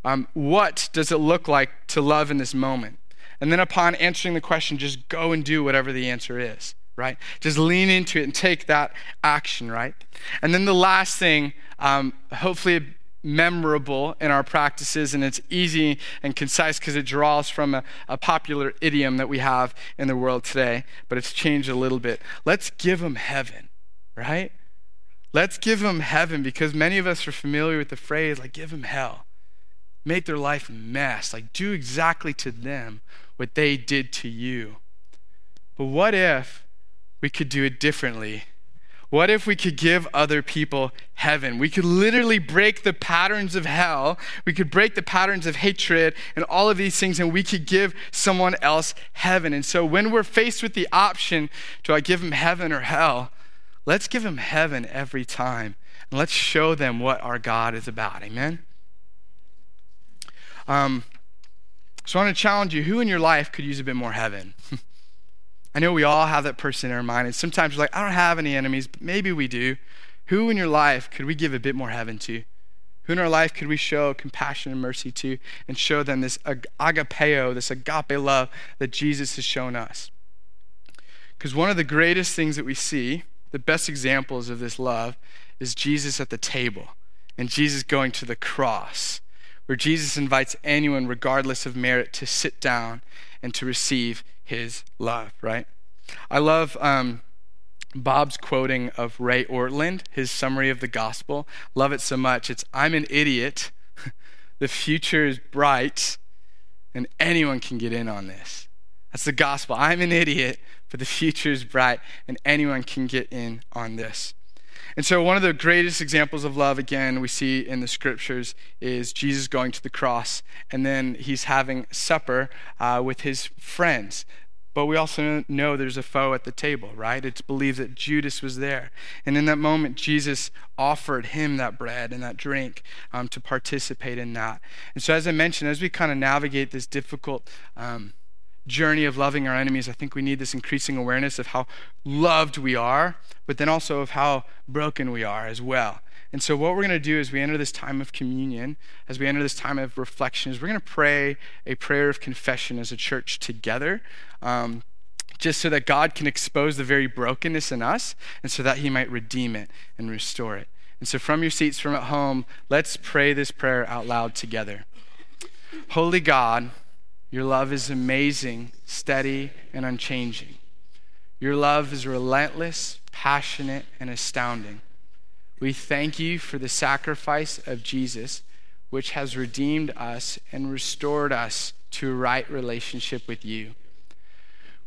um, what does it look like to love in this moment? And then upon answering the question, just go and do whatever the answer is, right? Just lean into it and take that action, right? And then the last thing, um, hopefully memorable in our practices and it's easy and concise because it draws from a, a, popular idiom that we have in the world today, but it's changed a little bit. Let's give them heaven, right? Let's give them heaven because many of us are familiar with the phrase, like, give them hell. Make their life mess. Like, do exactly to them what they did to you. But what if we could do it differently? What if we could give other people heaven? We could literally break the patterns of hell. We could break the patterns of hatred and all of these things, and we could give someone else heaven. And so when we're faced with the option, do I give them heaven or hell? Let's give them heaven every time. And let's show them what our God is about. Amen? Um, so I want to challenge you who in your life could use a bit more heaven? I know we all have that person in our mind, and sometimes we're like, I don't have any enemies, but maybe we do. Who in your life could we give a bit more heaven to? Who in our life could we show compassion and mercy to and show them this agapeo, this agape love that Jesus has shown us? Because one of the greatest things that we see, the best examples of this love, is Jesus at the table and Jesus going to the cross, where Jesus invites anyone, regardless of merit, to sit down and to receive his love, right? I love um, Bob's quoting of Ray Ortlund, his summary of the gospel. Love it so much. It's I'm an idiot, the future is bright, and anyone can get in on this. That's the gospel. I'm an idiot, but the future is bright, and anyone can get in on this. And so, one of the greatest examples of love, again, we see in the scriptures is Jesus going to the cross, and then he's having supper uh, with his friends. But we also know there's a foe at the table, right? It's believed that Judas was there. And in that moment, Jesus offered him that bread and that drink um, to participate in that. And so, as I mentioned, as we kind of navigate this difficult um, journey of loving our enemies, I think we need this increasing awareness of how loved we are, but then also of how broken we are as well. And so, what we're going to do as we enter this time of communion, as we enter this time of reflection, is we're going to pray a prayer of confession as a church together. Um, just so that God can expose the very brokenness in us and so that He might redeem it and restore it. And so, from your seats from at home, let's pray this prayer out loud together. Holy God, your love is amazing, steady, and unchanging. Your love is relentless, passionate, and astounding. We thank you for the sacrifice of Jesus, which has redeemed us and restored us to a right relationship with you.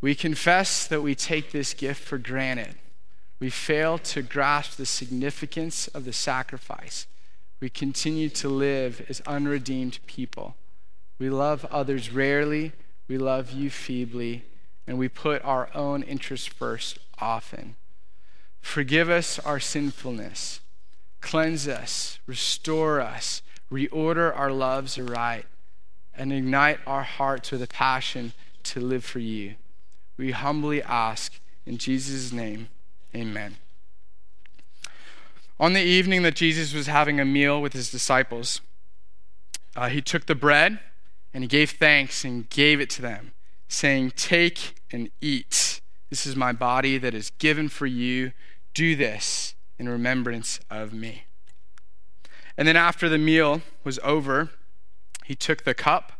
We confess that we take this gift for granted. We fail to grasp the significance of the sacrifice. We continue to live as unredeemed people. We love others rarely, we love you feebly, and we put our own interests first often. Forgive us our sinfulness, cleanse us, restore us, reorder our loves aright, and ignite our hearts with a passion to live for you. We humbly ask in Jesus' name, amen. On the evening that Jesus was having a meal with his disciples, uh, he took the bread and he gave thanks and gave it to them, saying, Take and eat. This is my body that is given for you. Do this in remembrance of me. And then after the meal was over, he took the cup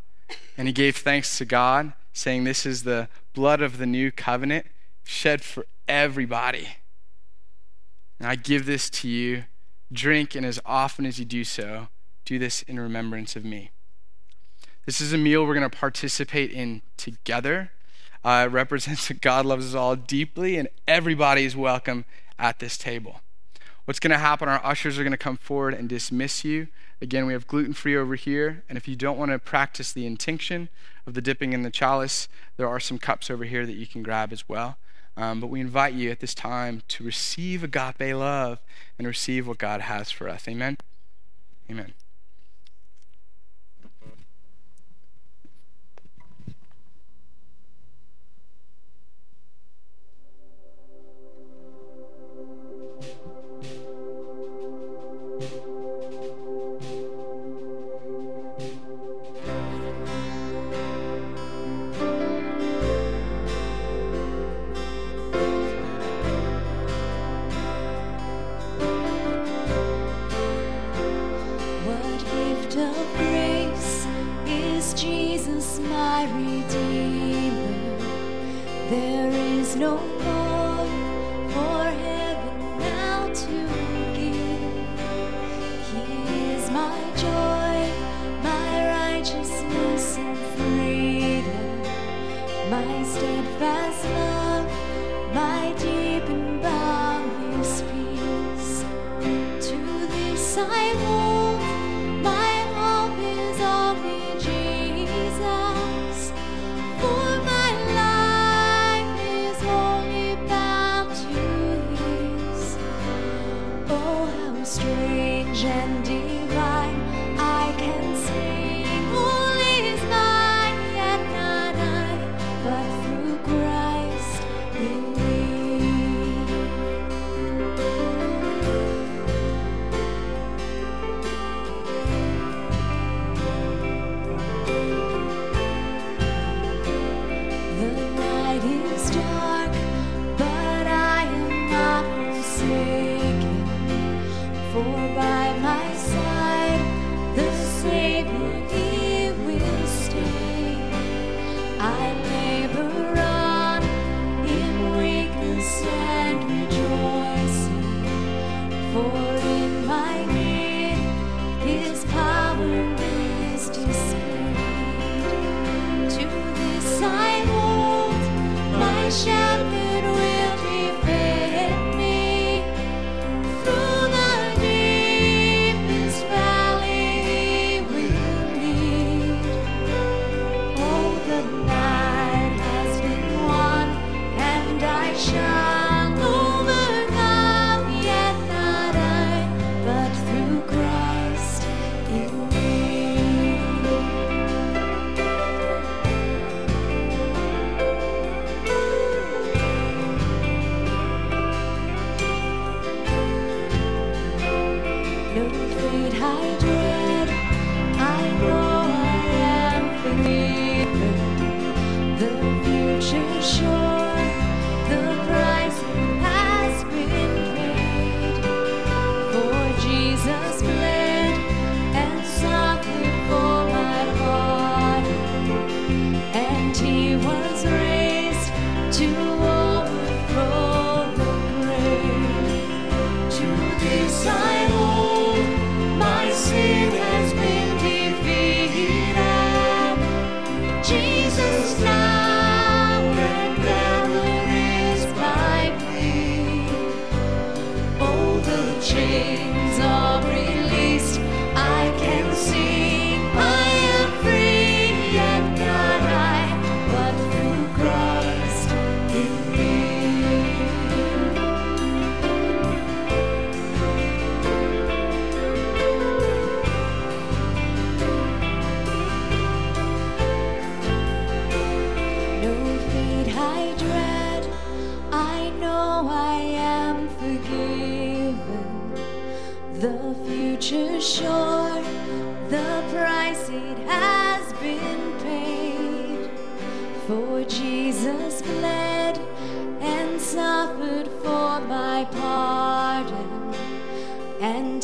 and he gave thanks to God, saying, This is the blood of the new covenant shed for everybody. And I give this to you. Drink, and as often as you do so, do this in remembrance of me. This is a meal we're going to participate in together. Uh, it represents that God loves us all deeply, and everybody is welcome at this table. What's going to happen? Our ushers are going to come forward and dismiss you. Again, we have gluten free over here. And if you don't want to practice the intinction of the dipping in the chalice, there are some cups over here that you can grab as well. Um, but we invite you at this time to receive agape love and receive what God has for us. Amen. Amen.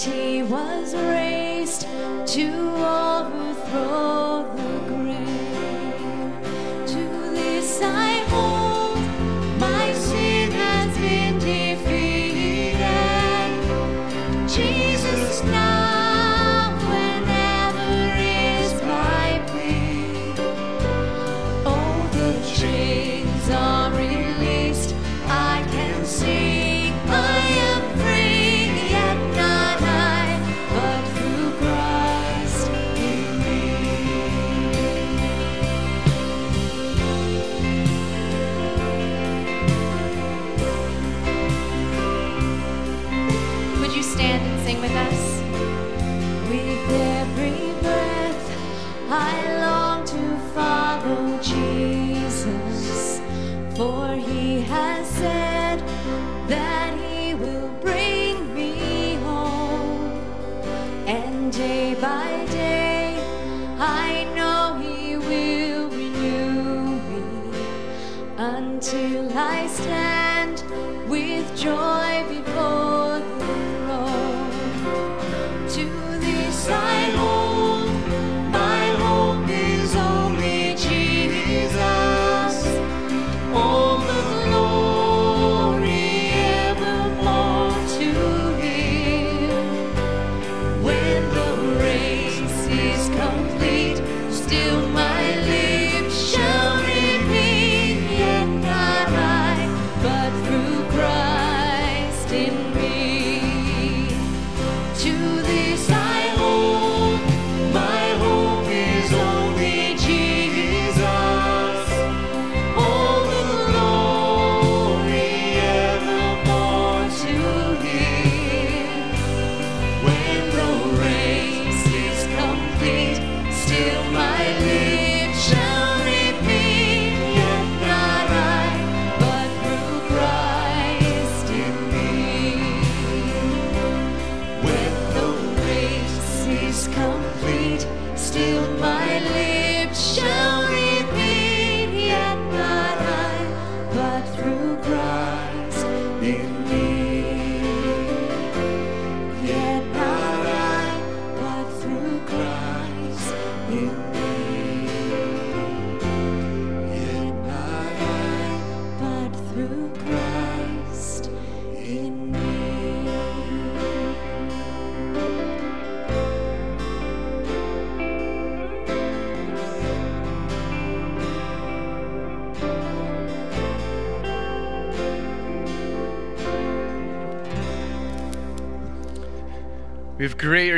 He was raised to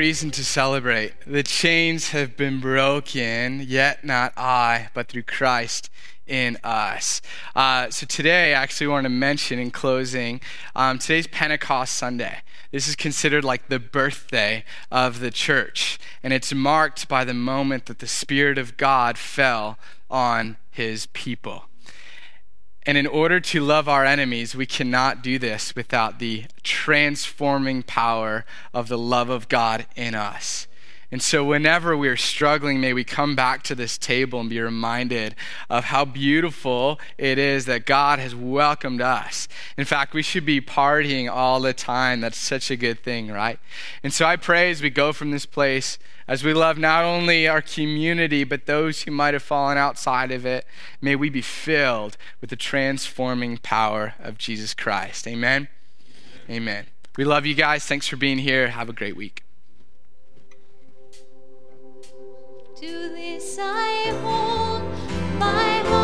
reason to celebrate. The chains have been broken, yet not I, but through Christ in us. Uh, so today, I actually want to mention in closing, um, today's Pentecost Sunday. This is considered like the birthday of the church, and it's marked by the moment that the Spirit of God fell on his people. And in order to love our enemies, we cannot do this without the transforming power of the love of God in us. And so, whenever we're struggling, may we come back to this table and be reminded of how beautiful it is that God has welcomed us. In fact, we should be partying all the time. That's such a good thing, right? And so, I pray as we go from this place, as we love not only our community, but those who might have fallen outside of it, may we be filled with the transforming power of Jesus Christ. Amen. Amen. We love you guys. Thanks for being here. Have a great week. To this I hold, my hope